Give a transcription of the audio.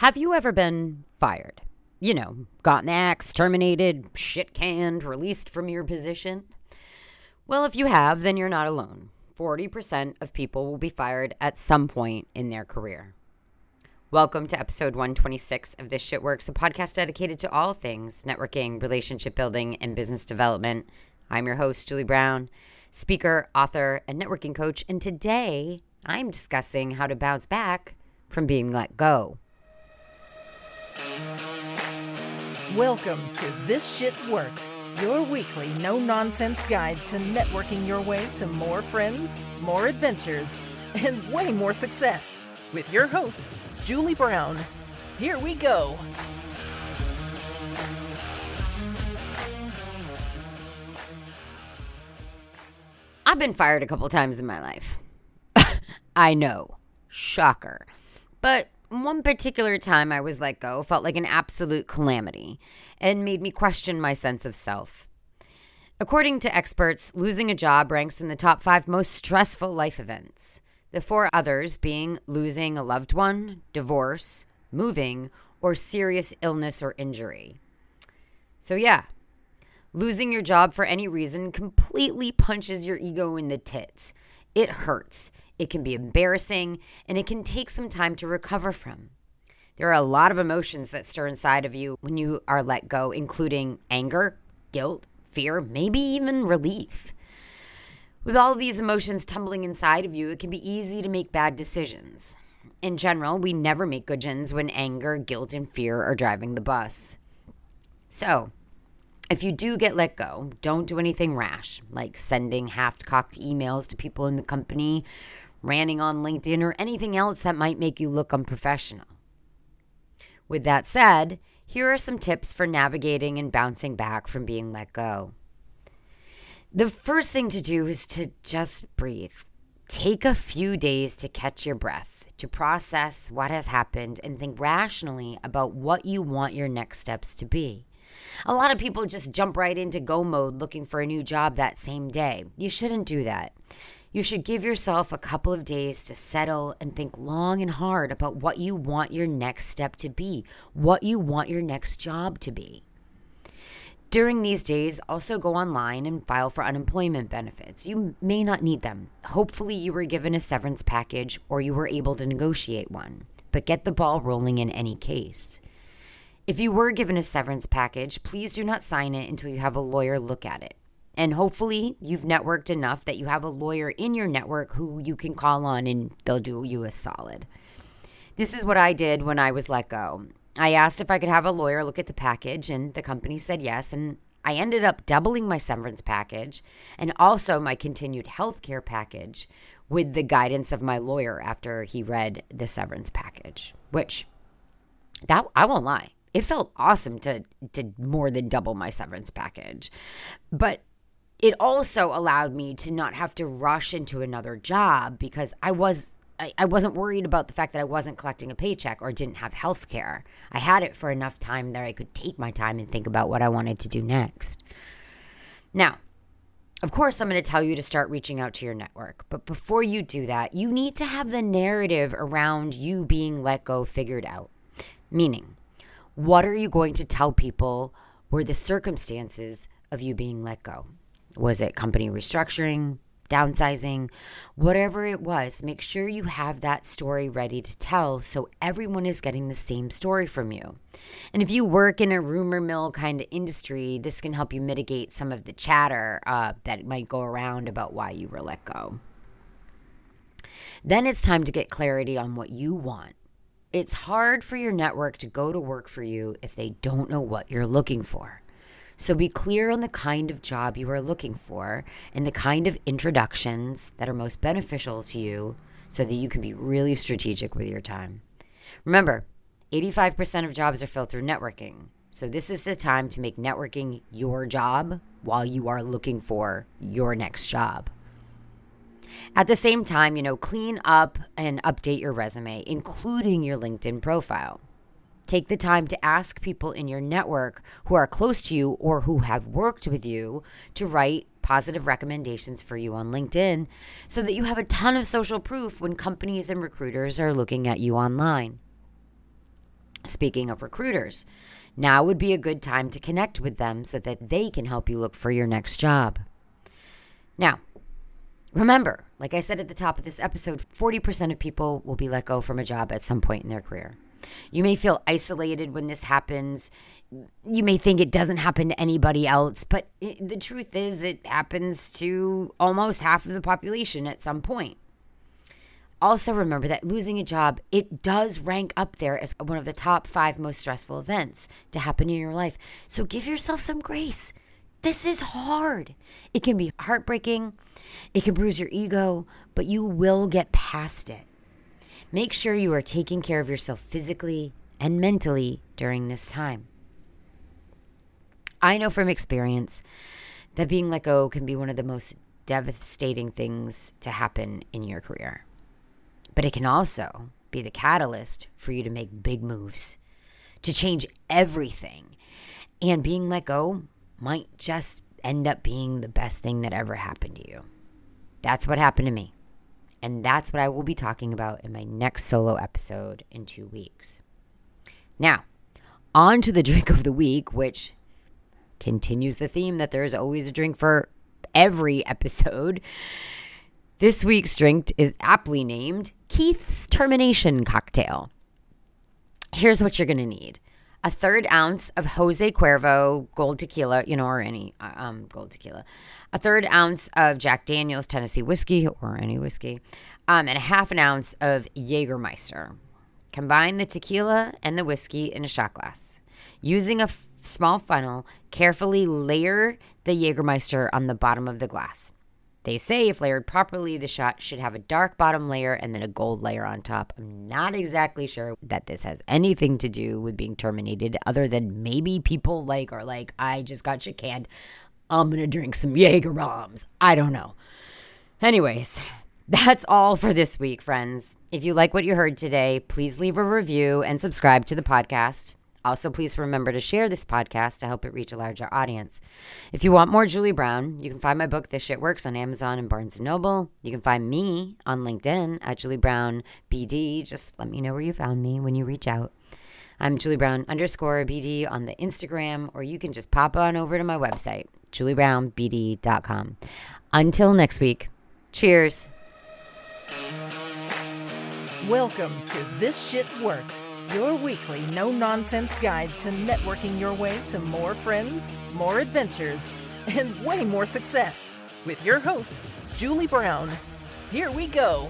Have you ever been fired? You know, gotten the axe, terminated, shit canned, released from your position? Well, if you have, then you're not alone. 40% of people will be fired at some point in their career. Welcome to episode 126 of This Shit Works, a podcast dedicated to all things networking, relationship building, and business development. I'm your host, Julie Brown, speaker, author, and networking coach, and today I'm discussing how to bounce back from being let go. Welcome to This Shit Works, your weekly no nonsense guide to networking your way to more friends, more adventures, and way more success. With your host, Julie Brown. Here we go. I've been fired a couple times in my life. I know. Shocker. But one particular time I was let go felt like an absolute calamity and made me question my sense of self. According to experts, losing a job ranks in the top five most stressful life events. The four others being losing a loved one, divorce, moving, or serious illness or injury. So, yeah, losing your job for any reason completely punches your ego in the tits. It hurts it can be embarrassing, and it can take some time to recover from. There are a lot of emotions that stir inside of you when you are let go, including anger, guilt, fear, maybe even relief. With all these emotions tumbling inside of you, it can be easy to make bad decisions. In general, we never make good decisions when anger, guilt, and fear are driving the bus. So, if you do get let go, don't do anything rash, like sending half cocked emails to people in the company ranting on LinkedIn, or anything else that might make you look unprofessional. With that said, here are some tips for navigating and bouncing back from being let go. The first thing to do is to just breathe. Take a few days to catch your breath, to process what has happened, and think rationally about what you want your next steps to be. A lot of people just jump right into go mode looking for a new job that same day. You shouldn't do that. You should give yourself a couple of days to settle and think long and hard about what you want your next step to be, what you want your next job to be. During these days, also go online and file for unemployment benefits. You may not need them. Hopefully, you were given a severance package or you were able to negotiate one, but get the ball rolling in any case. If you were given a severance package, please do not sign it until you have a lawyer look at it. And hopefully, you've networked enough that you have a lawyer in your network who you can call on and they'll do you a solid. This is what I did when I was let go. I asked if I could have a lawyer look at the package, and the company said yes. And I ended up doubling my severance package and also my continued health care package with the guidance of my lawyer after he read the severance package, which that I won't lie. It felt awesome to to more than double my severance package. But it also allowed me to not have to rush into another job because I was I, I wasn't worried about the fact that I wasn't collecting a paycheck or didn't have health care. I had it for enough time that I could take my time and think about what I wanted to do next. Now, of course, I'm going to tell you to start reaching out to your network. But before you do that, you need to have the narrative around you being let go figured out. Meaning, what are you going to tell people were the circumstances of you being let go? Was it company restructuring, downsizing, whatever it was? Make sure you have that story ready to tell so everyone is getting the same story from you. And if you work in a rumor mill kind of industry, this can help you mitigate some of the chatter uh, that might go around about why you were let go. Then it's time to get clarity on what you want. It's hard for your network to go to work for you if they don't know what you're looking for. So be clear on the kind of job you are looking for and the kind of introductions that are most beneficial to you so that you can be really strategic with your time. Remember, 85% of jobs are filled through networking. So this is the time to make networking your job while you are looking for your next job. At the same time, you know, clean up and update your resume, including your LinkedIn profile. Take the time to ask people in your network who are close to you or who have worked with you to write positive recommendations for you on LinkedIn so that you have a ton of social proof when companies and recruiters are looking at you online. Speaking of recruiters, now would be a good time to connect with them so that they can help you look for your next job. Now, remember, like I said at the top of this episode, 40% of people will be let go from a job at some point in their career. You may feel isolated when this happens. You may think it doesn't happen to anybody else, but it, the truth is, it happens to almost half of the population at some point. Also, remember that losing a job, it does rank up there as one of the top five most stressful events to happen in your life. So give yourself some grace. This is hard. It can be heartbreaking, it can bruise your ego, but you will get past it. Make sure you are taking care of yourself physically and mentally during this time. I know from experience that being let go can be one of the most devastating things to happen in your career. But it can also be the catalyst for you to make big moves, to change everything. And being let go might just end up being the best thing that ever happened to you. That's what happened to me. And that's what I will be talking about in my next solo episode in two weeks. Now, on to the drink of the week, which continues the theme that there is always a drink for every episode. This week's drink is aptly named Keith's Termination Cocktail. Here's what you're going to need a third ounce of Jose Cuervo gold tequila, you know, or any uh, um, gold tequila, a third ounce of Jack Daniels Tennessee whiskey or any whiskey, um, and a half an ounce of Jägermeister. Combine the tequila and the whiskey in a shot glass. Using a f- small funnel, carefully layer the Jägermeister on the bottom of the glass. They say if layered properly, the shot should have a dark bottom layer and then a gold layer on top. I'm not exactly sure that this has anything to do with being terminated, other than maybe people like are like, I just got shit canned. I'm gonna drink some Jaeger bombs. I don't know. Anyways, that's all for this week, friends. If you like what you heard today, please leave a review and subscribe to the podcast. Also, please remember to share this podcast to help it reach a larger audience. If you want more Julie Brown, you can find my book, This Shit Works, on Amazon and Barnes & Noble. You can find me on LinkedIn at Julie Brown BD. Just let me know where you found me when you reach out. I'm Julie Brown underscore BD on the Instagram, or you can just pop on over to my website, juliebrownbd.com. Until next week, cheers. Welcome to This Shit Works, your weekly no nonsense guide to networking your way to more friends, more adventures, and way more success. With your host, Julie Brown. Here we go.